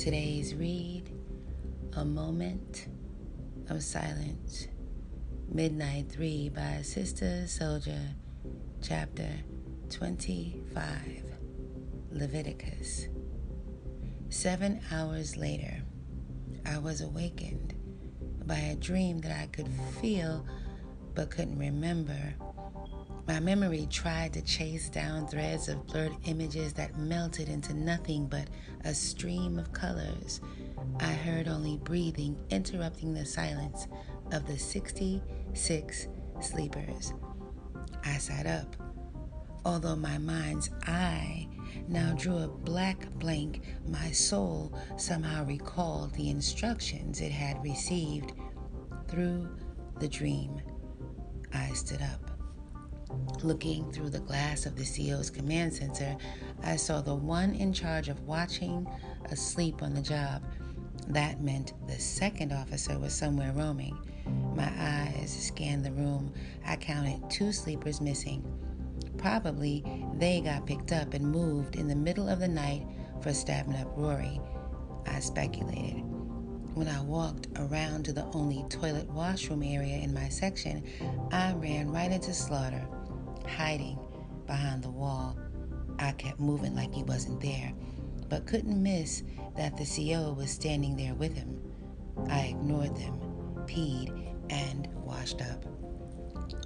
Today's read A Moment of Silence, Midnight 3 by Sister Souljah, chapter 25, Leviticus. Seven hours later, I was awakened by a dream that I could feel but couldn't remember my memory tried to chase down threads of blurred images that melted into nothing but a stream of colors. I heard only breathing interrupting the silence of the 66 sleepers. I sat up, although my mind's eye now drew a black blank. My soul somehow recalled the instructions it had received through the dream. I stood up. Looking through the glass of the CO's command center, I saw the one in charge of watching asleep on the job. That meant the second officer was somewhere roaming. My eyes scanned the room. I counted two sleepers missing. Probably they got picked up and moved in the middle of the night for stabbing up Rory. I speculated. When I walked around to the only toilet washroom area in my section, I ran right into Slaughter hiding behind the wall. I kept moving like he wasn't there, but couldn't miss that the CO was standing there with him. I ignored them, peed, and washed up.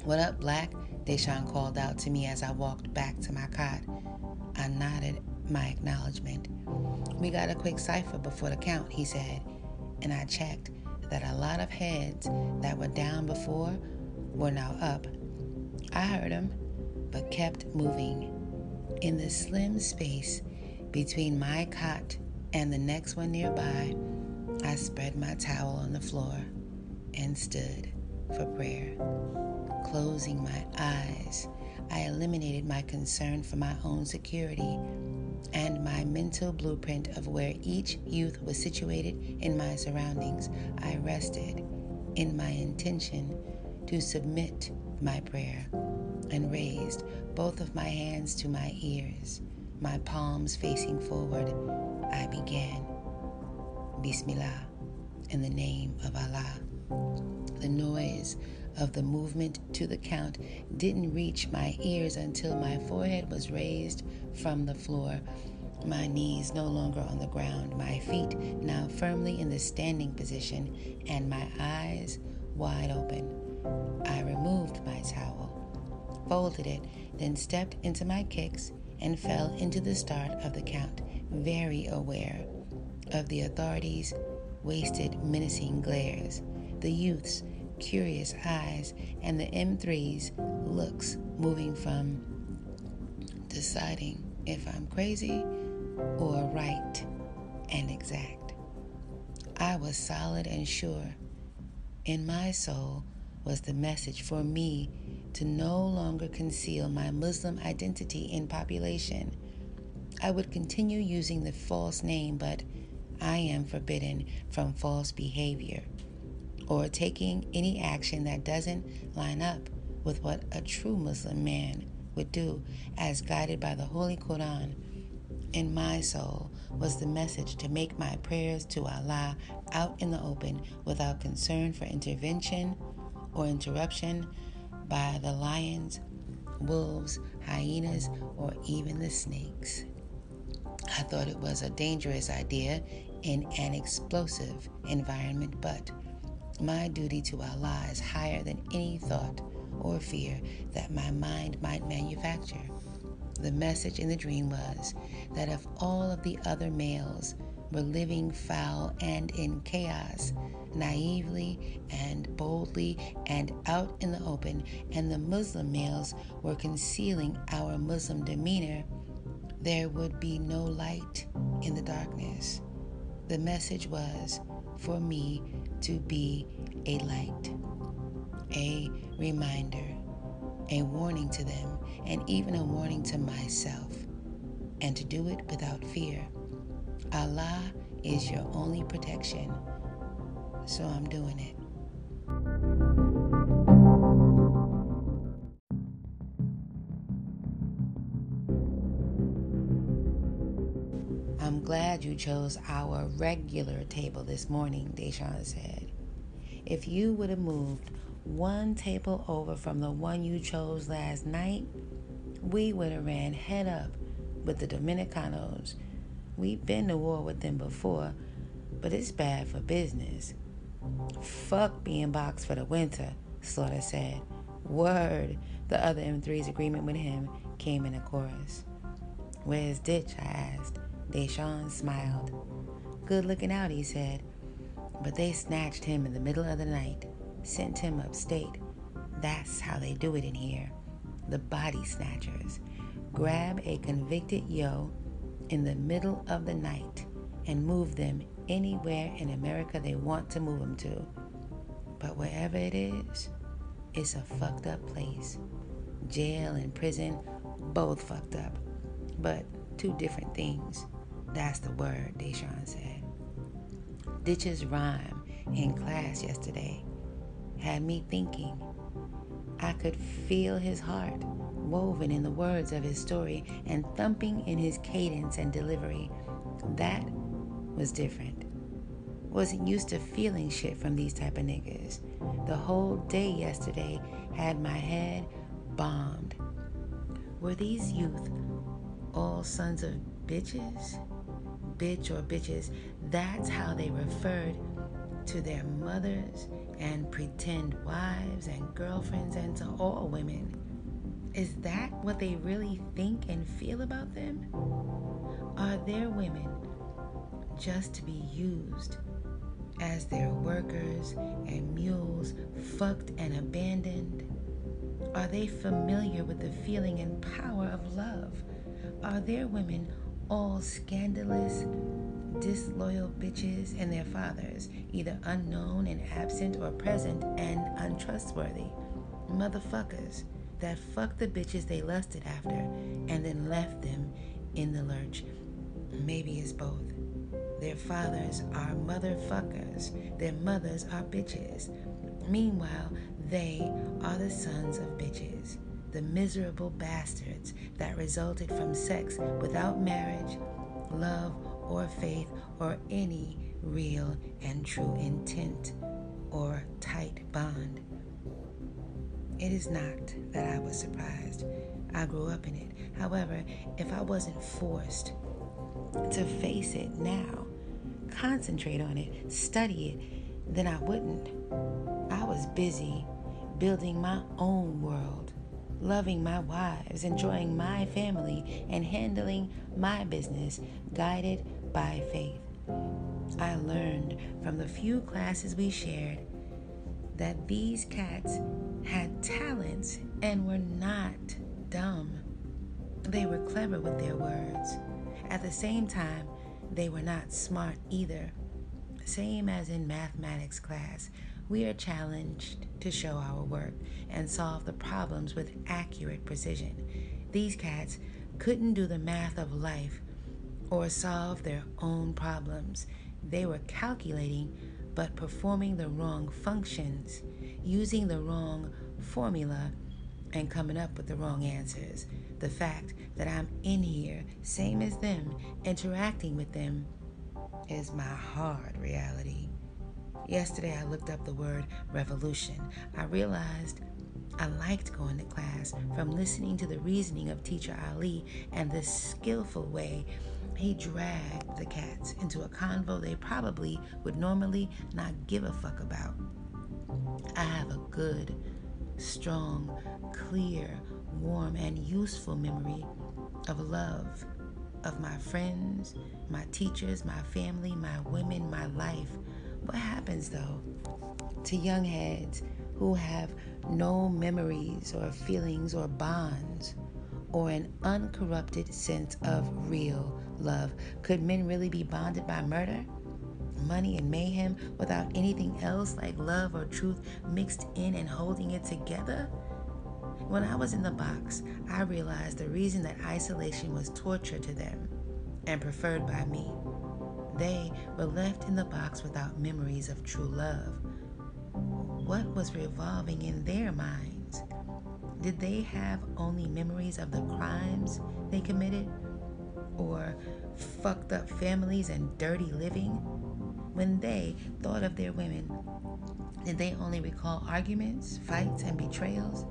What up, Black? Deshawn called out to me as I walked back to my cot. I nodded my acknowledgement. We got a quick cipher before the count, he said, and I checked that a lot of heads that were down before were now up. I heard him but kept moving. In the slim space between my cot and the next one nearby, I spread my towel on the floor and stood for prayer. Closing my eyes, I eliminated my concern for my own security and my mental blueprint of where each youth was situated in my surroundings. I rested in my intention to submit my prayer and raised both of my hands to my ears, my palms facing forward. I began, Bismillah, in the name of Allah. The noise of the movement to the count didn't reach my ears until my forehead was raised from the floor. My knees no longer on the ground, my feet now firmly in the standing position, and my eyes wide open. I removed my towel folded it, then stepped into my kicks and fell into the start of the count, very aware of the authorities' wasted, menacing glares, the youth's curious eyes, and the M3's looks moving from deciding if I'm crazy or right and exact. I was solid and sure. In my soul was the message for me to no longer conceal my Muslim identity in population. I would continue using the false name, but I am forbidden from false behavior or taking any action that doesn't line up with what a true Muslim man would do as guided by the Holy Quran. In my soul was the message to make my prayers to Allah out in the open without concern for intervention or interruption by the lions, wolves, hyenas, or even the snakes. I thought it was a dangerous idea in an explosive environment, but my duty to Allah is higher than any thought or fear that my mind might manufacture. The message in the dream was that if all of the other males were living foul and in chaos, naively and boldly and out in the open, and the Muslim males were concealing our Muslim demeanor, there would be no light in the darkness. The message was for me to be a light, a reminder, a warning to them, and even a warning to myself, and to do it without fear. Allah is your only protection, so I'm doing it. I'm glad you chose our regular table this morning, Deshawn said. If you would have moved one table over from the one you chose last night, we would have ran head up with the Dominicanos. We've been to war with them before, but it's bad for business. Fuck being boxed for the winter, Slaughter said. Word. The other M3's agreement with him came in a chorus. Where's Ditch? I asked. Deshawn smiled. Good looking out, he said. But they snatched him in the middle of the night, sent him upstate. That's how they do it in here. The body snatchers grab a convicted yo in the middle of the night and move them anywhere in America they want to move them to. But wherever it is, it's a fucked up place. Jail and prison, both fucked up. But two different things. That's the word, Deshawn said. Ditch's rhyme in class yesterday had me thinking. I could feel his heart woven in the words of his story and thumping in his cadence and delivery. That was different. Wasn't used to feeling shit from these type of niggas. The whole day yesterday had my head bombed. Were these youth all sons of bitches? Bitch or bitches, that's how they referred to their mothers and pretend wives and girlfriends and to all women. Is that what they really think and feel about them? Are their women just to be used as their workers and mules, fucked and abandoned? Are they familiar with the feeling and power of love? Are their women all scandalous, disloyal bitches and their fathers, either unknown and absent or present and untrustworthy? Motherfuckers that fucked the bitches they lusted after and then left them in the lurch. Maybe it's both. Their fathers are motherfuckers, their mothers are bitches. Meanwhile, they are the sons of bitches, the miserable bastards that resulted from sex without marriage, love, or faith, or any real and true intent or tight bond. It is not that I was surprised. I grew up in it. However, if I wasn't forced to face it now, concentrate on it, study it, then I wouldn't. I was busy building my own world, loving my wives, enjoying my family, and handling my business, guided by faith. I learned from the few classes we shared that these cats had talents and were not dumb. They were clever with their words. At the same time, they were not smart either. Same as in mathematics class, we are challenged to show our work and solve the problems with accurate precision. These cats couldn't do the math of life or solve their own problems. They were calculating but performing the wrong functions, using the wrong formula, and coming up with the wrong answers. The fact that I'm in here, same as them, interacting with them, is my hard reality. Yesterday, I looked up the word revolution. I realized I liked going to class from listening to the reasoning of Teacher Ali and the skillful way he dragged the cats into a convo they probably would normally not give a fuck about. I have a good, strong, clear, warm, and useful memory of love, of my friends, my teachers, my family, my women, my life. What happens though to young heads who have no memories or feelings or bonds or an uncorrupted sense of real love. Could men really be bonded by murder, money, and mayhem without anything else like love or truth mixed in and holding it together? When I was in the box, I realized the reason that isolation was torture to them and preferred by me. They were left in the box without memories of true love. What was revolving in their minds? Did they have only memories of the crimes they committed? Or fucked up families and dirty living? When they thought of their women, did they only recall arguments, fights, and betrayals?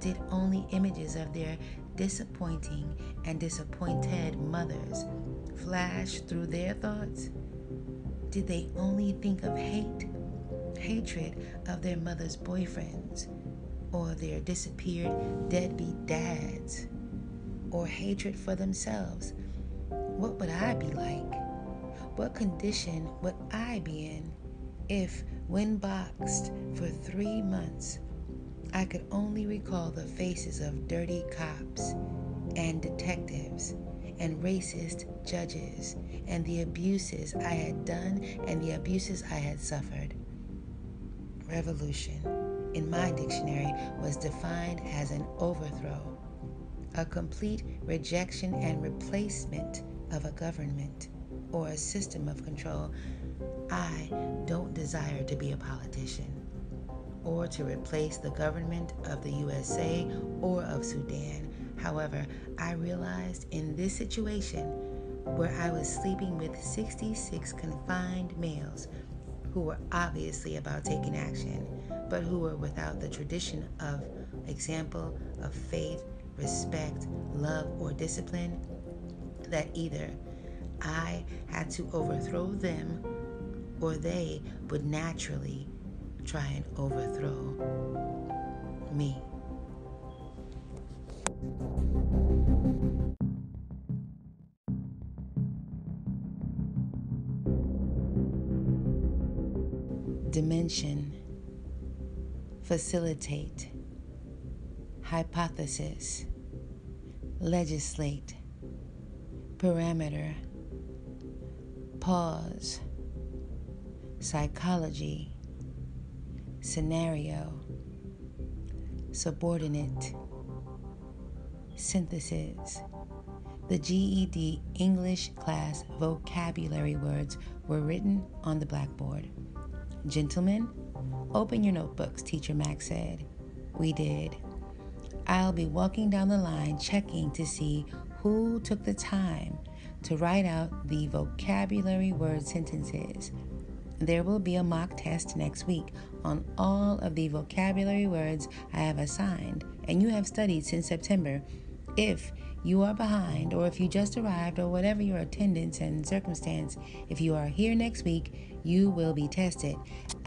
Did only images of their disappointing and disappointed mothers flash through their thoughts? Did they only think of hate, hatred of their mother's boyfriends, or their disappeared deadbeat dads, or hatred for themselves? What would I be like? What condition would I be in if, when boxed for three months, I could only recall the faces of dirty cops and detectives and racist judges and the abuses I had done and the abuses I had suffered. Revolution, in my dictionary, was defined as an overthrow, a complete rejection and replacement of a government or a system of control. I don't desire to be a politician or to replace the government of the USA or of Sudan. However, I realized in this situation where I was sleeping with 66 confined males who were obviously about taking action, but who were without the tradition of example of faith, respect, love, or discipline, that either I had to overthrow them or they would naturally try and overthrow me. Dimension, facilitate, hypothesis, legislate, parameter, pause, psychology scenario, subordinate, synthesis. The GED English class vocabulary words were written on the blackboard. Gentlemen, open your notebooks, Teacher Mack said. We did. I'll be walking down the line checking to see who took the time to write out the vocabulary word sentences. There will be a mock test next week on all of the vocabulary words I have assigned and you have studied since September. If you are behind, or if you just arrived, or whatever your attendance and circumstance, if you are here next week, you will be tested.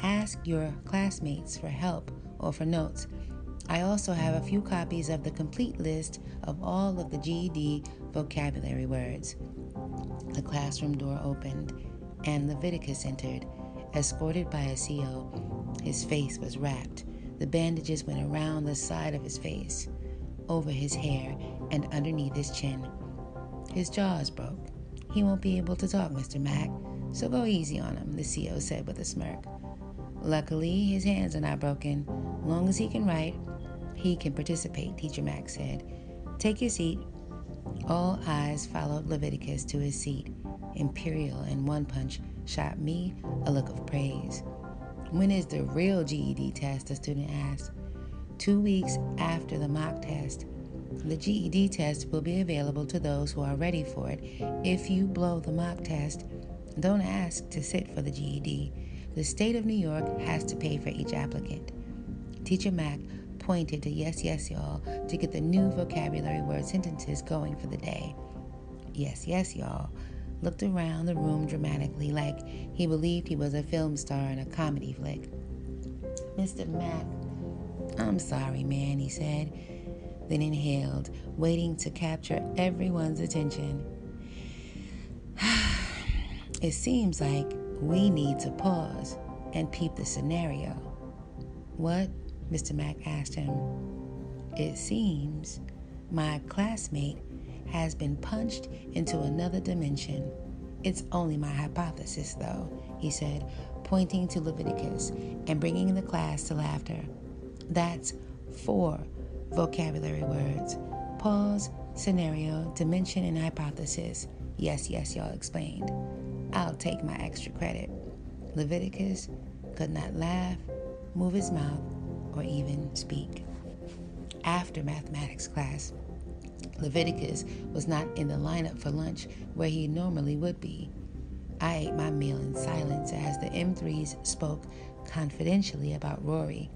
Ask your classmates for help or for notes. I also have a few copies of the complete list of all of the GED vocabulary words. The classroom door opened, and Leviticus entered, escorted by a CO his face was wrapped. The bandages went around the side of his face, over his hair, and underneath his chin. His jaw is broke. He won't be able to talk, Mr. Mack, so go easy on him, the CO said with a smirk. Luckily, his hands are not broken. Long as he can write, he can participate, Teacher Mack said. Take your seat. All eyes followed Leviticus to his seat. Imperial and One Punch shot me a look of praise. When is the real GED test? The student asked. Two weeks after the mock test. The GED test will be available to those who are ready for it. If you blow the mock test, don't ask to sit for the GED. The state of New York has to pay for each applicant. Teacher Mack pointed to yes, yes, y'all to get the new vocabulary word sentences going for the day. Yes, yes, y'all looked around the room dramatically like he believed he was a film star in a comedy flick. Mr. Mack, I'm sorry, man, he said, then inhaled, waiting to capture everyone's attention. it seems like we need to pause and peep the scenario. What? Mr. Mack asked him. It seems my classmate has been punched into another dimension. It's only my hypothesis, though, he said, pointing to Leviticus and bringing the class to laughter. That's four vocabulary words pause, scenario, dimension, and hypothesis. Yes, yes, y'all explained. I'll take my extra credit. Leviticus could not laugh, move his mouth, or even speak. After mathematics class, Leviticus was not in the lineup for lunch where he normally would be. I ate my meal in silence as the M3s spoke confidentially about Rory.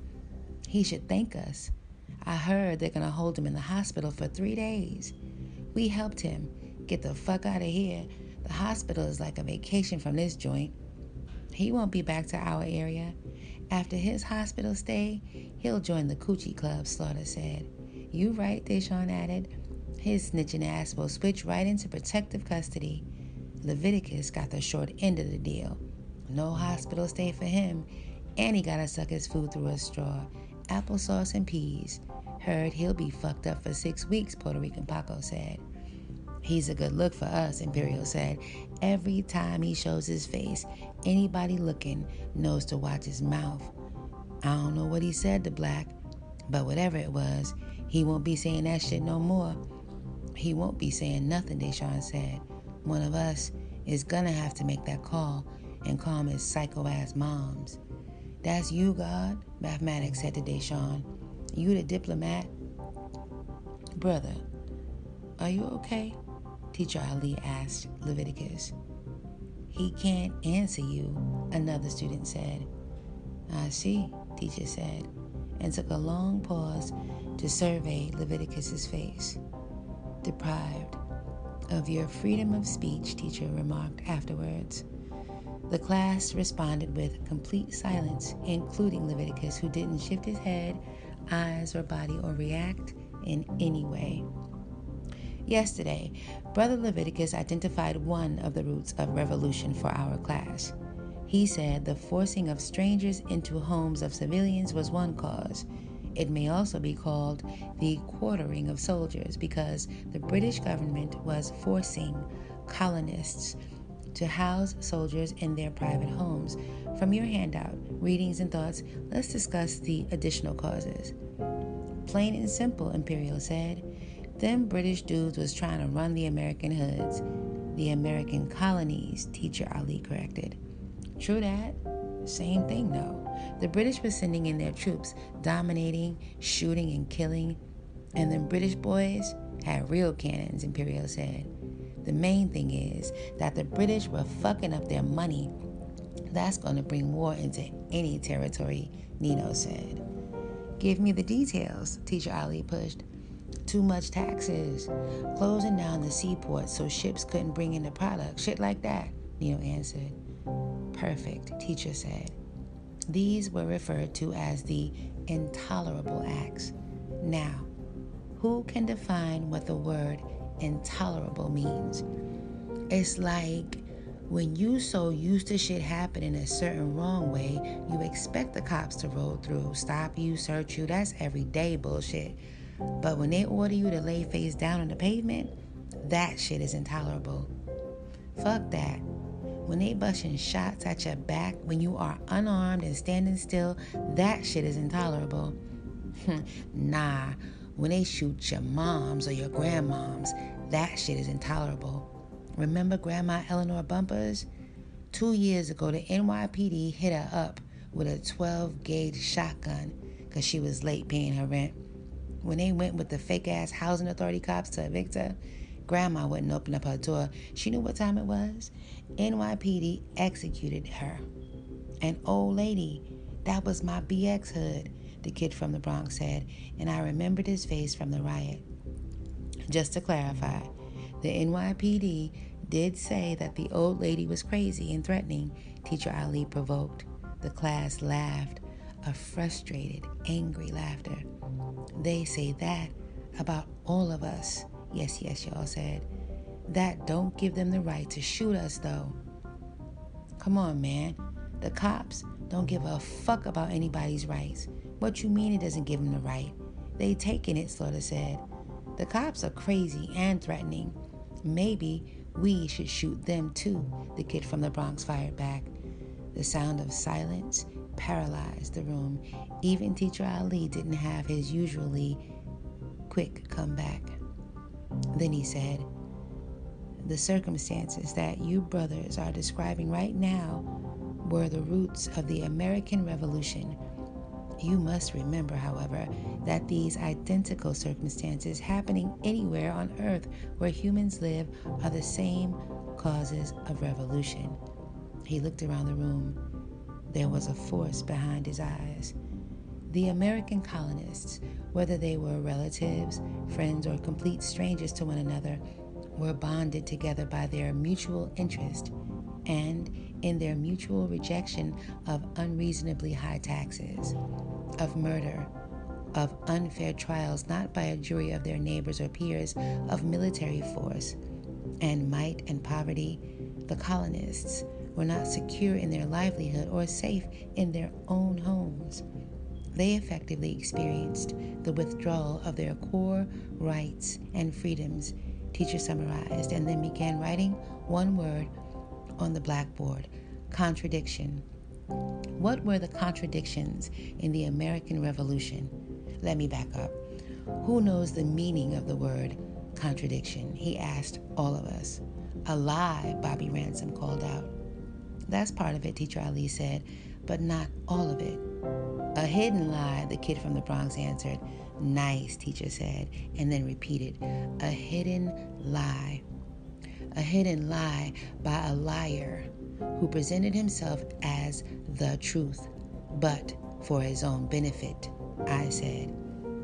He should thank us. I heard they're going to hold him in the hospital for three days. We helped him get the fuck out of here. The hospital is like a vacation from this joint. He won't be back to our area. After his hospital stay, he'll join the Coochie Club, Slaughter said. You right, Deshawn added. His snitching ass will switch right into protective custody. Leviticus got the short end of the deal. No hospital stay for him, and he gotta suck his food through a straw. Applesauce and peas. Heard he'll be fucked up for six weeks, Puerto Rican Paco said. He's a good look for us, Imperial said. Every time he shows his face, anybody looking knows to watch his mouth. I don't know what he said to Black, but whatever it was, he won't be saying that shit no more. He won't be saying nothing, Deshawn said. One of us is gonna have to make that call and calm his psycho ass moms. That's you, God, Mathematics said to Deshawn. You the diplomat? Brother, are you okay? Teacher Ali asked Leviticus. He can't answer you, another student said. I see, teacher said, and took a long pause to survey Leviticus's face. Deprived of your freedom of speech, teacher remarked afterwards. The class responded with complete silence, including Leviticus, who didn't shift his head, eyes, or body or react in any way. Yesterday, Brother Leviticus identified one of the roots of revolution for our class. He said the forcing of strangers into homes of civilians was one cause. It may also be called the quartering of soldiers because the British government was forcing colonists to house soldiers in their private homes. From your handout, readings and thoughts, let's discuss the additional causes. Plain and simple, Imperial said. Them British dudes was trying to run the American hoods. The American colonies, teacher Ali corrected. True that. Same thing though. The British were sending in their troops, dominating, shooting, and killing. And the British boys had real cannons, Imperial said. The main thing is that the British were fucking up their money. That's going to bring war into any territory, Nino said. Give me the details, Teacher Ali pushed. Too much taxes, closing down the seaport so ships couldn't bring in the product, shit like that, Nino answered. Perfect, teacher said. These were referred to as the intolerable acts. Now, who can define what the word intolerable means? It's like when you so used to shit happening a certain wrong way, you expect the cops to roll through, stop you, search you. That's everyday bullshit. But when they order you to lay face down on the pavement, that shit is intolerable. Fuck that. When they busting shots at your back when you are unarmed and standing still, that shit is intolerable. nah, when they shoot your moms or your grandmoms, that shit is intolerable. Remember Grandma Eleanor Bumpurs? Two years ago, the NYPD hit her up with a 12 gauge shotgun because she was late paying her rent. When they went with the fake ass housing authority cops to evict her, Grandma wouldn't open up her door. She knew what time it was. NYPD executed her. An old lady. That was my BX hood, the kid from the Bronx said, and I remembered his face from the riot. Just to clarify, the NYPD did say that the old lady was crazy and threatening, Teacher Ali provoked. The class laughed, a frustrated, angry laughter. They say that about all of us. Yes, yes, y'all said. That don't give them the right to shoot us, though. Come on, man. The cops don't give a fuck about anybody's rights. What you mean it doesn't give them the right? They taking it, Slaughter said. The cops are crazy and threatening. Maybe we should shoot them too, the kid from the Bronx fired back. The sound of silence paralyzed the room. Even Teacher Ali didn't have his usually quick comeback. Then he said, The circumstances that you brothers are describing right now were the roots of the American Revolution. You must remember, however, that these identical circumstances happening anywhere on earth where humans live are the same causes of revolution. He looked around the room. There was a force behind his eyes. The American colonists, whether they were relatives, friends, or complete strangers to one another, were bonded together by their mutual interest and in their mutual rejection of unreasonably high taxes, of murder, of unfair trials not by a jury of their neighbors or peers, of military force, and might and poverty, the colonists were not secure in their livelihood or safe in their own homes. They effectively experienced the withdrawal of their core rights and freedoms, teacher summarized, and then began writing one word on the blackboard contradiction. What were the contradictions in the American Revolution? Let me back up. Who knows the meaning of the word contradiction? He asked all of us. A lie, Bobby Ransom called out. That's part of it, Teacher Ali said, but not all of it. A hidden lie, the kid from the Bronx answered. Nice, teacher said, and then repeated. A hidden lie a hidden lie by a liar who presented himself as the truth, but for his own benefit. I said,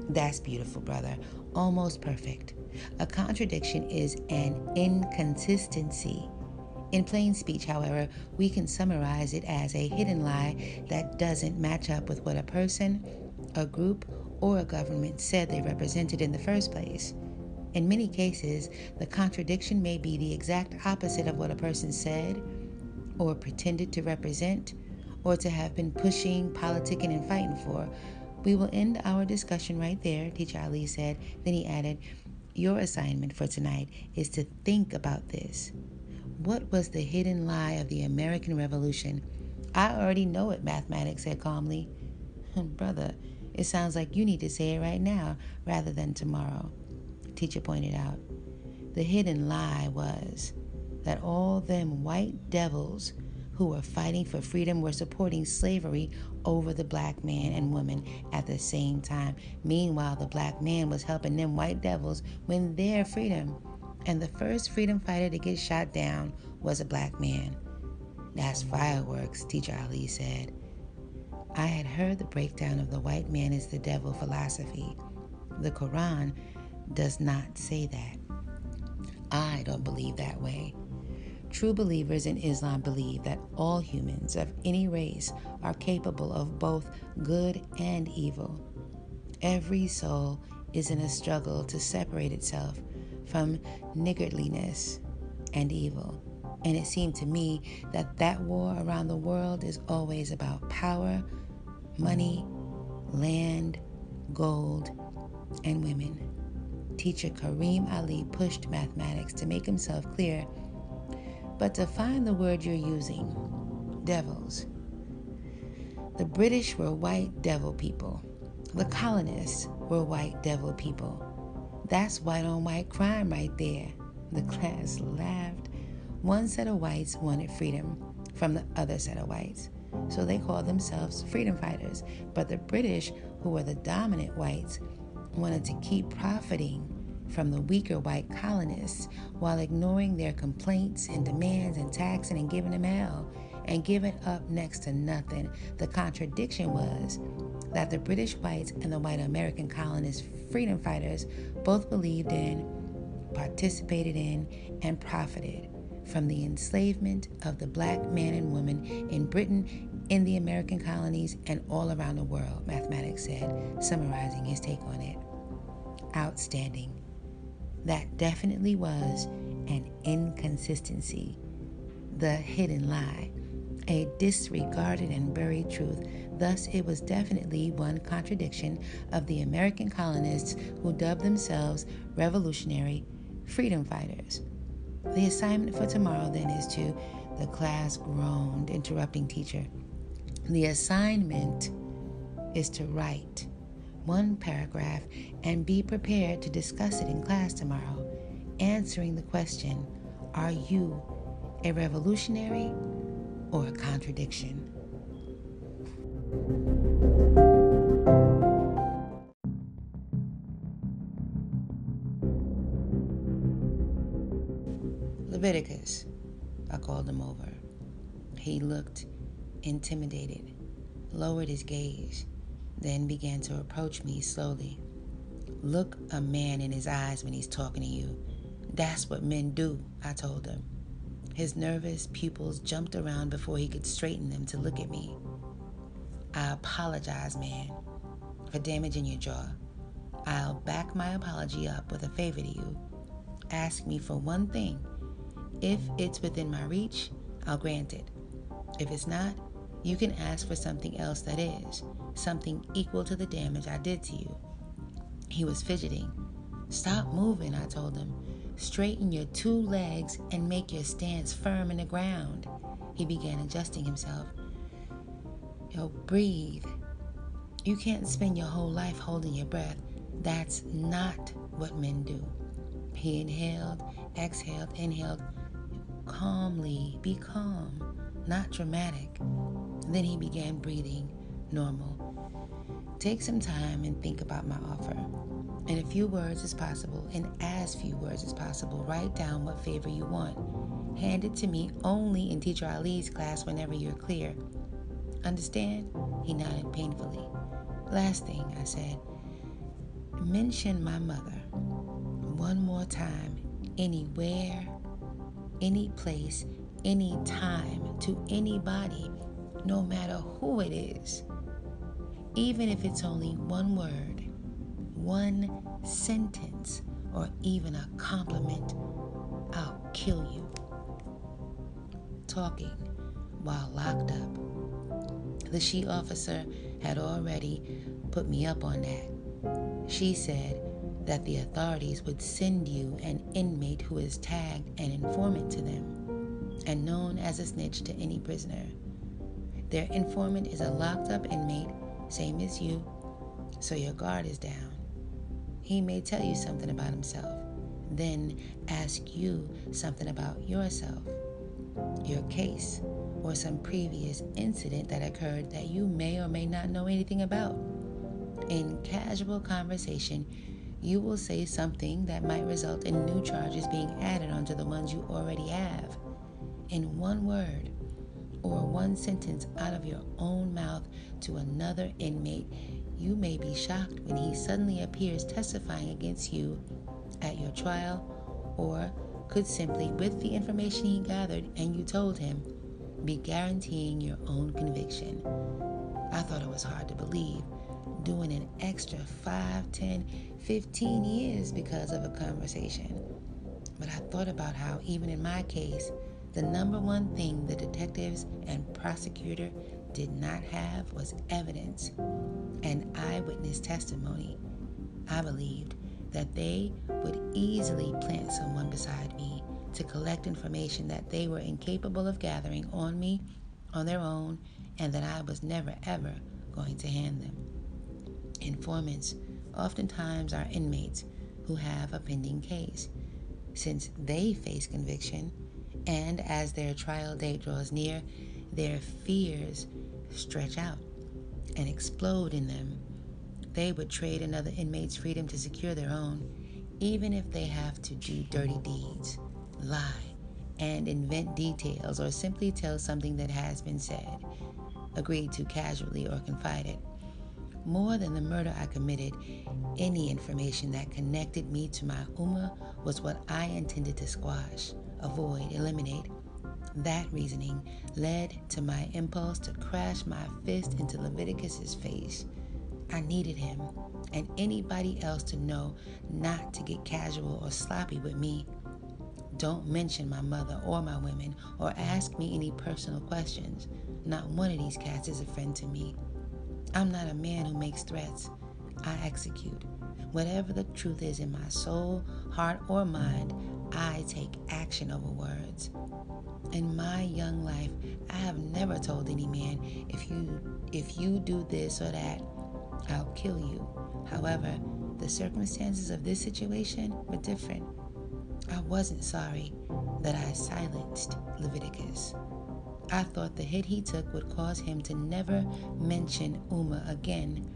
That's beautiful, brother. Almost perfect. A contradiction is an inconsistency. In plain speech, however, we can summarize it as a hidden lie that doesn't match up with what a person, a group, or a government said they represented in the first place. In many cases, the contradiction may be the exact opposite of what a person said or pretended to represent or to have been pushing, politicking, and fighting for. We will end our discussion right there, Teacher Ali said. Then he added, Your assignment for tonight is to think about this. What was the hidden lie of the American Revolution? I already know it, Mathematics said calmly. Brother, it sounds like you need to say it right now rather than tomorrow teacher pointed out. The hidden lie was that all them white devils who were fighting for freedom were supporting slavery over the black man and woman at the same time. Meanwhile, the black man was helping them white devils win their freedom. And the first freedom fighter to get shot down was a black man. That's fireworks, Teacher Ali said. I had heard the breakdown of the white man is the devil philosophy. The Quran does not say that. I don't believe that way. True believers in Islam believe that all humans of any race are capable of both good and evil. Every soul is in a struggle to separate itself from niggardliness and evil. And it seemed to me that that war around the world is always about power, money, land, gold, and women teacher Kareem Ali pushed mathematics to make himself clear. But to find the word you're using, devils. The British were white devil people. The colonists were white devil people. That's white on white crime right there. The class laughed. One set of whites wanted freedom from the other set of whites, so they called themselves freedom fighters. But the British, who were the dominant whites, wanted to keep profiting from the weaker white colonists while ignoring their complaints and demands and taxing and giving them hell and giving up next to nothing. The contradiction was that the British whites and the white American colonist freedom fighters both believed in, participated in, and profited from the enslavement of the black man and woman in Britain, in the American colonies, and all around the world, mathematics said, summarizing his take on it outstanding. That definitely was an inconsistency, the hidden lie, a disregarded and buried truth. Thus, it was definitely one contradiction of the American colonists who dubbed themselves revolutionary freedom fighters. The assignment for tomorrow then is to, the class groaned, interrupting teacher. The assignment is to write one paragraph and be prepared to discuss it in class tomorrow, answering the question Are you a revolutionary or a contradiction? Leviticus. I called him over. He looked intimidated, lowered his gaze, then began to approach me slowly. Look a man in his eyes when he's talking to you. That's what men do, I told him. His nervous pupils jumped around before he could straighten them to look at me. I apologize, man, for damaging your jaw. I'll back my apology up with a favor to you. Ask me for one thing. If it's within my reach, I'll grant it. If it's not, you can ask for something else that is, something equal to the damage I did to you. He was fidgeting. Stop moving, I told him. Straighten your two legs and make your stance firm in the ground. He began adjusting himself. Yo, breathe. You can't spend your whole life holding your breath. That's not what men do. He inhaled, exhaled, inhaled. Calmly, be calm, not dramatic. Then he began breathing normal. Take some time and think about my offer. In a few words as possible, in as few words as possible, write down what favor you want. Hand it to me only in Teacher Ali's class whenever you're clear. Understand? He nodded painfully. Last thing, I said, mention my mother one more time, anywhere, any place, any time, to anybody, no matter who it is. Even if it's only one word, one sentence, or even a compliment, I'll kill you. Talking while locked up. The she officer had already put me up on that. She said that the authorities would send you an inmate who is tagged an informant to them and known as a snitch to any prisoner. Their informant is a locked up inmate, same as you, so your guard is down. He may tell you something about himself, then ask you something about yourself, your case, or some previous incident that occurred that you may or may not know anything about. In casual conversation, you will say something that might result in new charges being added onto the ones you already have. In one word or one sentence out of your own mouth to another inmate, you may be shocked when he suddenly appears testifying against you at your trial, or could simply, with the information he gathered and you told him, be guaranteeing your own conviction. I thought it was hard to believe doing an extra 5, 10, 15 years because of a conversation. But I thought about how, even in my case, the number one thing the detectives and prosecutor did not have was evidence and eyewitness testimony. I believed that they would easily plant someone beside me to collect information that they were incapable of gathering on me on their own and that I was never ever going to hand them. Informants oftentimes are inmates who have a pending case. Since they face conviction, and as their trial date draws near, their fears stretch out and explode in them. They would trade another inmate's freedom to secure their own, even if they have to do dirty deeds, lie, and invent details or simply tell something that has been said, agreed to casually or confided. More than the murder I committed, any information that connected me to my Ummah was what I intended to squash, avoid, eliminate. That reasoning led to my impulse to crash my fist into Leviticus's face. I needed him and anybody else to know not to get casual or sloppy with me. Don't mention my mother or my women or ask me any personal questions. Not one of these cats is a friend to me. I'm not a man who makes threats. I execute. Whatever the truth is in my soul, heart, or mind, I take action over words. In my young life, I have never told any man if you if you do this or that, I'll kill you. However, the circumstances of this situation were different. I wasn't sorry that I silenced Leviticus. I thought the hit he took would cause him to never mention Umma again.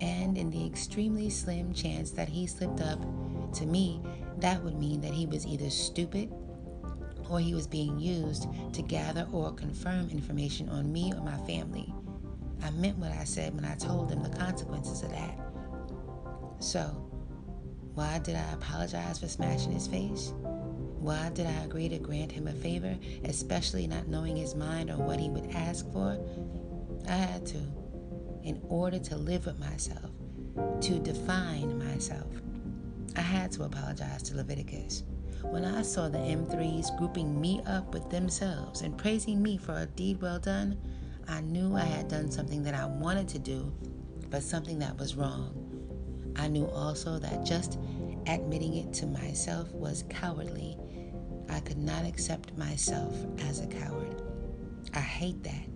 And in the extremely slim chance that he slipped up, to me, that would mean that he was either stupid or he was being used to gather or confirm information on me or my family. I meant what I said when I told him the consequences of that. So, why did I apologize for smashing his face? Why did I agree to grant him a favor, especially not knowing his mind or what he would ask for? I had to, in order to live with myself, to define myself. I had to apologize to Leviticus. When I saw the M3s grouping me up with themselves and praising me for a deed well done, I knew I had done something that I wanted to do, but something that was wrong. I knew also that just admitting it to myself was cowardly. I could not accept myself as a coward. I hate that.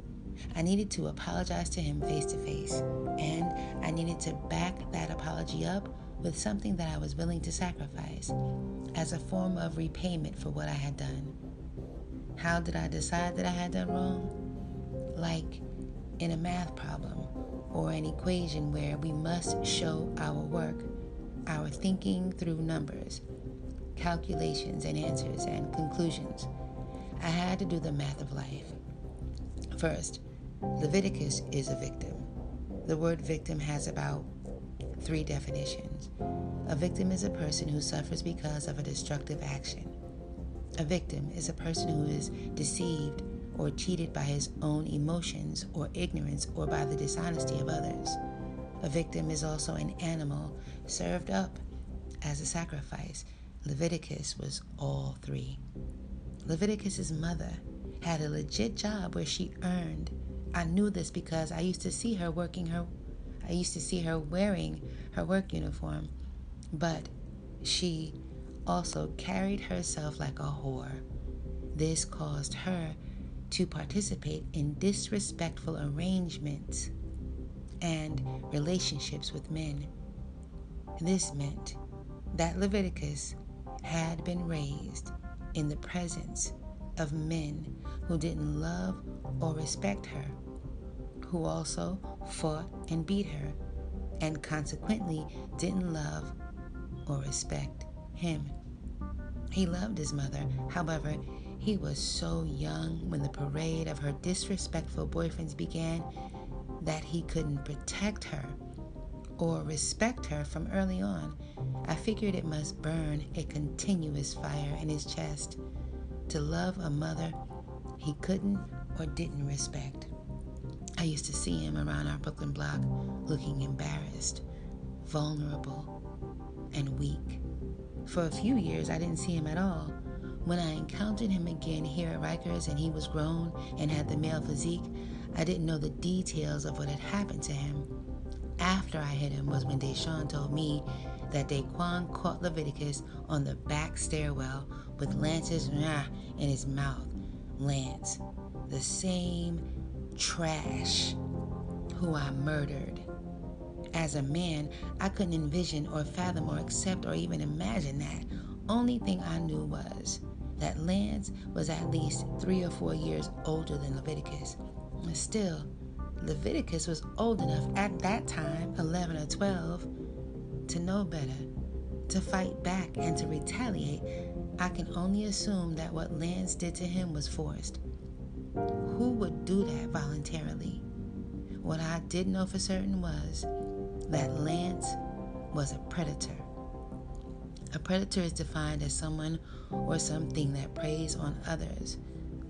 I needed to apologize to him face to face, and I needed to back that apology up with something that I was willing to sacrifice as a form of repayment for what I had done. How did I decide that I had done wrong? Like in a math problem or an equation where we must show our work, our thinking through numbers, calculations and answers and conclusions. I had to do the math of life. First, Leviticus is a victim. The word victim has about three definitions. A victim is a person who suffers because of a destructive action. A victim is a person who is deceived or cheated by his own emotions or ignorance or by the dishonesty of others. A victim is also an animal served up as a sacrifice. Leviticus was all three. Leviticus's mother had a legit job where she earned I knew this because I used to see her working her I used to see her wearing her work uniform, but she also carried herself like a whore. This caused her to participate in disrespectful arrangements and relationships with men. This meant that Leviticus had been raised in the presence of men who didn't love or respect her, who also fought and beat her, and consequently didn't love or respect him. He loved his mother, however, he was so young when the parade of her disrespectful boyfriends began that he couldn't protect her or respect her from early on. I figured it must burn a continuous fire in his chest to love a mother he couldn't or didn't respect. I used to see him around our Brooklyn block looking embarrassed, vulnerable, and weak. For a few years, I didn't see him at all. When I encountered him again here at Rikers and he was grown and had the male physique, I didn't know the details of what had happened to him. After I hit him was when Deshaun told me that Daquan caught Leviticus on the back stairwell with Lance's in his mouth. Lance, the same trash who I murdered. As a man, I couldn't envision or fathom or accept or even imagine that. Only thing I knew was that Lance was at least three or four years older than Leviticus. And Still, Leviticus was old enough at that time, 11 or 12, to know better, to fight back and to retaliate. I can only assume that what Lance did to him was forced. Who would do that voluntarily? What I did know for certain was that Lance was a predator. A predator is defined as someone or something that preys on others.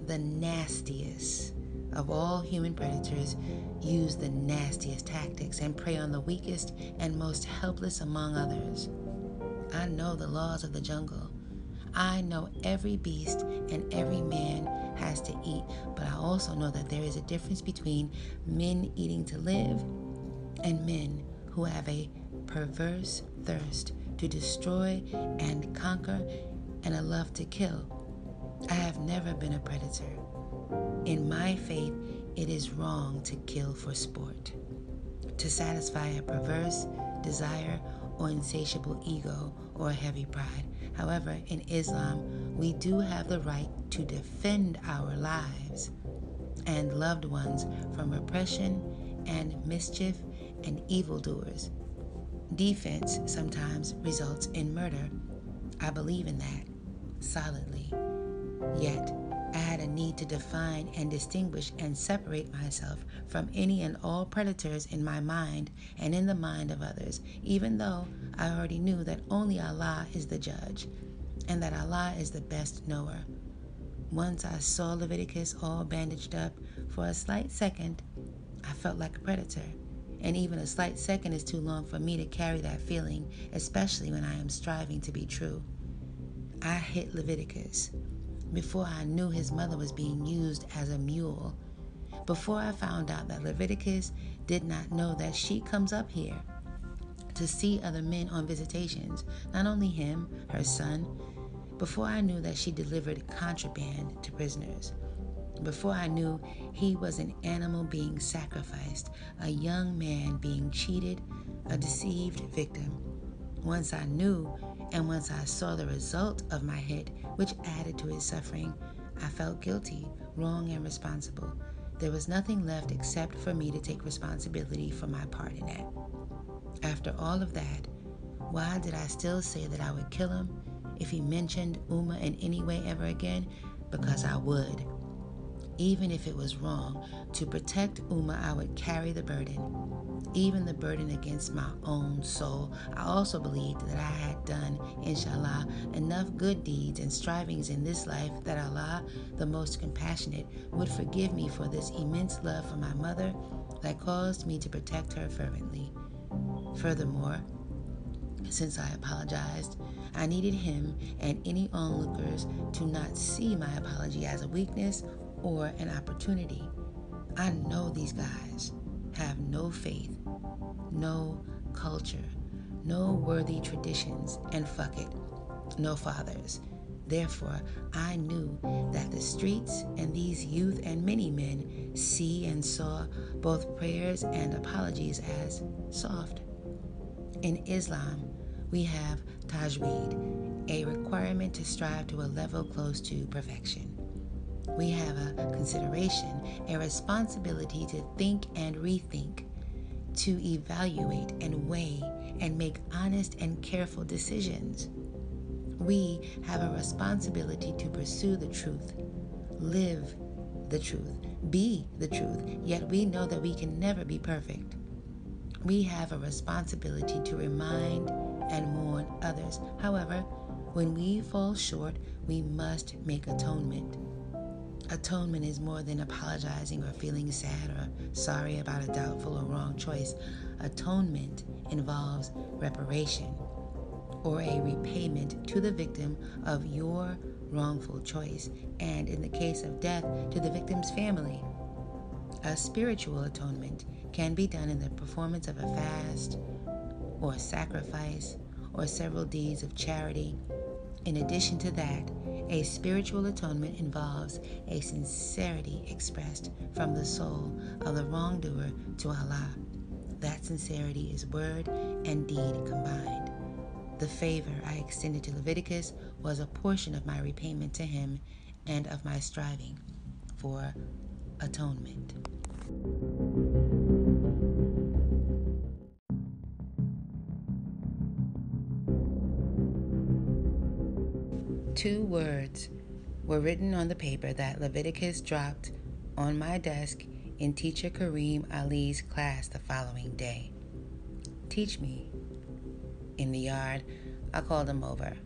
The nastiest of all human predators use the nastiest tactics and prey on the weakest and most helpless among others. I know the laws of the jungle. I know every beast and every man has to eat, but I also know that there is a difference between men eating to live and men who have a perverse thirst to destroy and conquer and a love to kill. I have never been a predator. In my faith, it is wrong to kill for sport, to satisfy a perverse desire or insatiable ego or a heavy pride. However, in Islam, we do have the right to defend our lives and loved ones from oppression and mischief and evildoers. Defense sometimes results in murder. I believe in that solidly. Yet, I had a need to define and distinguish and separate myself from any and all predators in my mind and in the mind of others, even though I already knew that only Allah is the judge and that Allah is the best knower. Once I saw Leviticus all bandaged up, for a slight second, I felt like a predator. And even a slight second is too long for me to carry that feeling, especially when I am striving to be true. I hit Leviticus. Before I knew his mother was being used as a mule, before I found out that Leviticus did not know that she comes up here to see other men on visitations, not only him, her son, before I knew that she delivered contraband to prisoners, before I knew he was an animal being sacrificed, a young man being cheated, a deceived victim. Once I knew, and once I saw the result of my hit, which added to his suffering, I felt guilty, wrong, and responsible. There was nothing left except for me to take responsibility for my part in it. After all of that, why did I still say that I would kill him if he mentioned Umma in any way ever again? Because I would. Even if it was wrong, to protect Umma, I would carry the burden, even the burden against my own soul. I also believed that I had done, inshallah, enough good deeds and strivings in this life that Allah, the most compassionate, would forgive me for this immense love for my mother that caused me to protect her fervently. Furthermore, since I apologized, I needed him and any onlookers to not see my apology as a weakness or an opportunity. I know these guys have no faith, no culture, no worthy traditions, and fuck it, no fathers. Therefore, I knew that the streets and these youth and many men see and saw both prayers and apologies as soft. In Islam, we have tajweed, a requirement to strive to a level close to perfection we have a consideration, a responsibility to think and rethink, to evaluate and weigh and make honest and careful decisions. We have a responsibility to pursue the truth, live the truth, be the truth, yet we know that we can never be perfect. We have a responsibility to remind and warn others. However, when we fall short, we must make atonement. Atonement is more than apologizing or feeling sad or sorry about a doubtful or wrong choice. Atonement involves reparation or a repayment to the victim of your wrongful choice, and in the case of death, to the victim's family. A spiritual atonement can be done in the performance of a fast or sacrifice or several deeds of charity. In addition to that, a spiritual atonement involves a sincerity expressed from the soul of the wrongdoer to Allah. That sincerity is word and deed combined. The favor I extended to Leviticus was a portion of my repayment to him and of my striving for atonement. Two words were written on the paper that Leviticus dropped on my desk in Teacher Kareem Ali's class the following day. Teach me. In the yard, I called him over,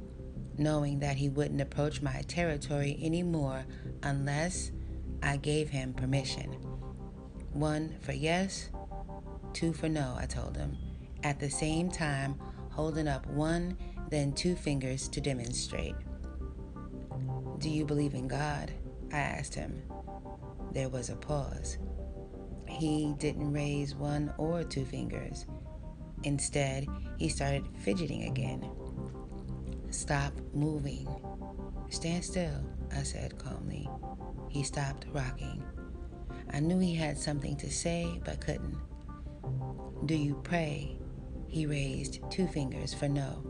knowing that he wouldn't approach my territory anymore unless I gave him permission. One for yes, two for no, I told him, at the same time holding up one, then two fingers to demonstrate. Do you believe in God? I asked him. There was a pause. He didn't raise one or two fingers. Instead, he started fidgeting again. Stop moving. Stand still, I said calmly. He stopped rocking. I knew he had something to say, but couldn't. Do you pray? He raised two fingers for no.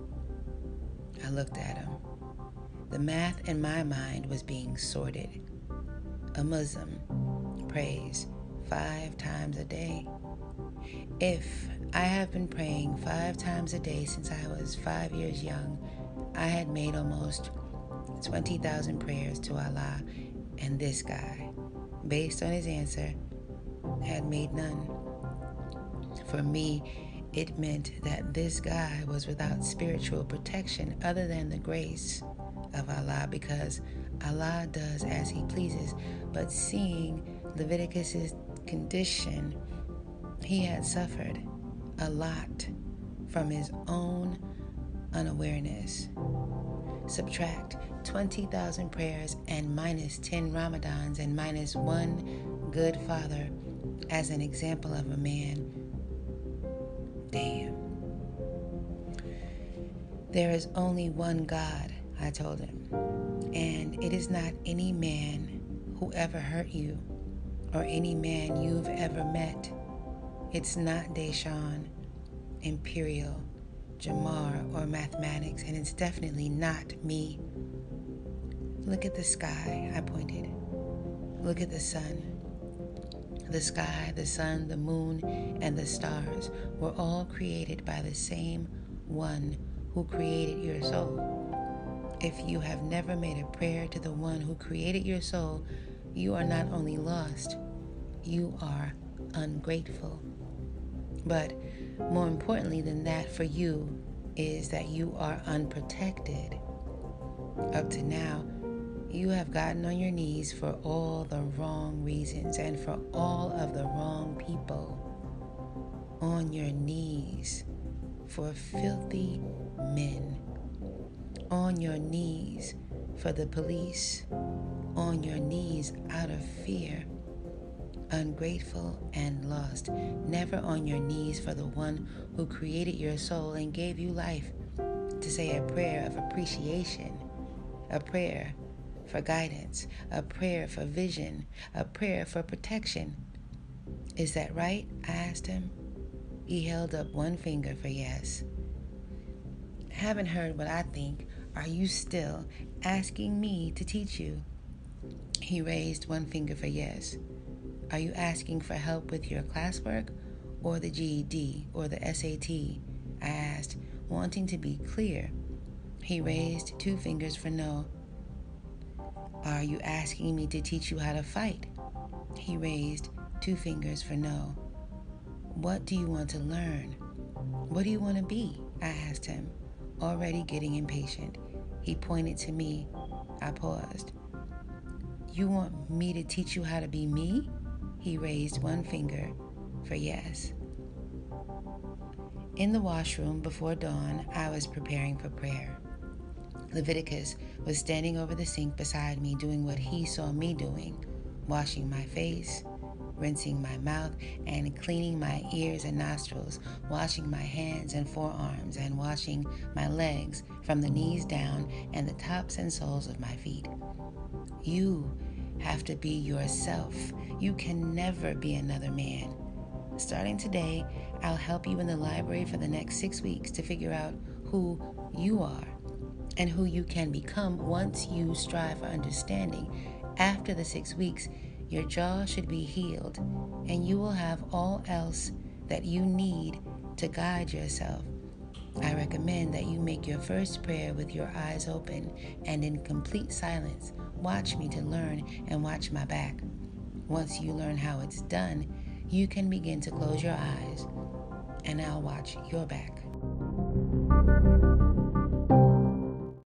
I looked at him. The math in my mind was being sorted. A Muslim prays five times a day. If I have been praying five times a day since I was five years young, I had made almost 20,000 prayers to Allah, and this guy, based on his answer, had made none. For me, it meant that this guy was without spiritual protection other than the grace of Allah because Allah does as He pleases. But seeing Leviticus's condition, he had suffered a lot from his own unawareness. Subtract 20,000 prayers and minus 10 Ramadans and minus one good father as an example of a man. Damn. There is only one God, I told him, and it is not any man who ever hurt you or any man you've ever met. It's not Deshaun, Imperial, Jamar, or mathematics, and it's definitely not me. Look at the sky, I pointed. Look at the sun. The sky, the sun, the moon, and the stars were all created by the same one who created your soul. If you have never made a prayer to the one who created your soul, you are not only lost, you are ungrateful. But more importantly than that for you is that you are unprotected. Up to now, you have gotten on your knees for all the wrong reasons and for all of the wrong people. On your knees for filthy men. On your knees for the police. On your knees out of fear ungrateful and lost, never on your knees for the one who created your soul and gave you life, to say a prayer of appreciation, a prayer for guidance, a prayer for vision, a prayer for protection. Is that right? I asked him. He held up one finger for yes. Haven't heard what I think. Are you still asking me to teach you? He raised one finger for yes. Are you asking for help with your classwork or the GED or the SAT? I asked, wanting to be clear. He raised two fingers for no. Are you asking me to teach you how to fight? He raised two fingers for no. What do you want to learn? What do you want to be? I asked him, already getting impatient. He pointed to me. I paused. You want me to teach you how to be me? He raised one finger for yes. In the washroom before dawn, I was preparing for prayer. Leviticus was standing over the sink beside me, doing what he saw me doing washing my face, rinsing my mouth, and cleaning my ears and nostrils, washing my hands and forearms, and washing my legs from the knees down and the tops and soles of my feet. You have to be yourself. You can never be another man. Starting today, I'll help you in the library for the next six weeks to figure out who you are and who you can become once you strive for understanding. After the six weeks, your jaw should be healed, and you will have all else that you need to guide yourself. I recommend that you make your first prayer with your eyes open and in complete silence Watch me to learn and watch my back. Once you learn how it's done, you can begin to close your eyes, and I'll watch your back.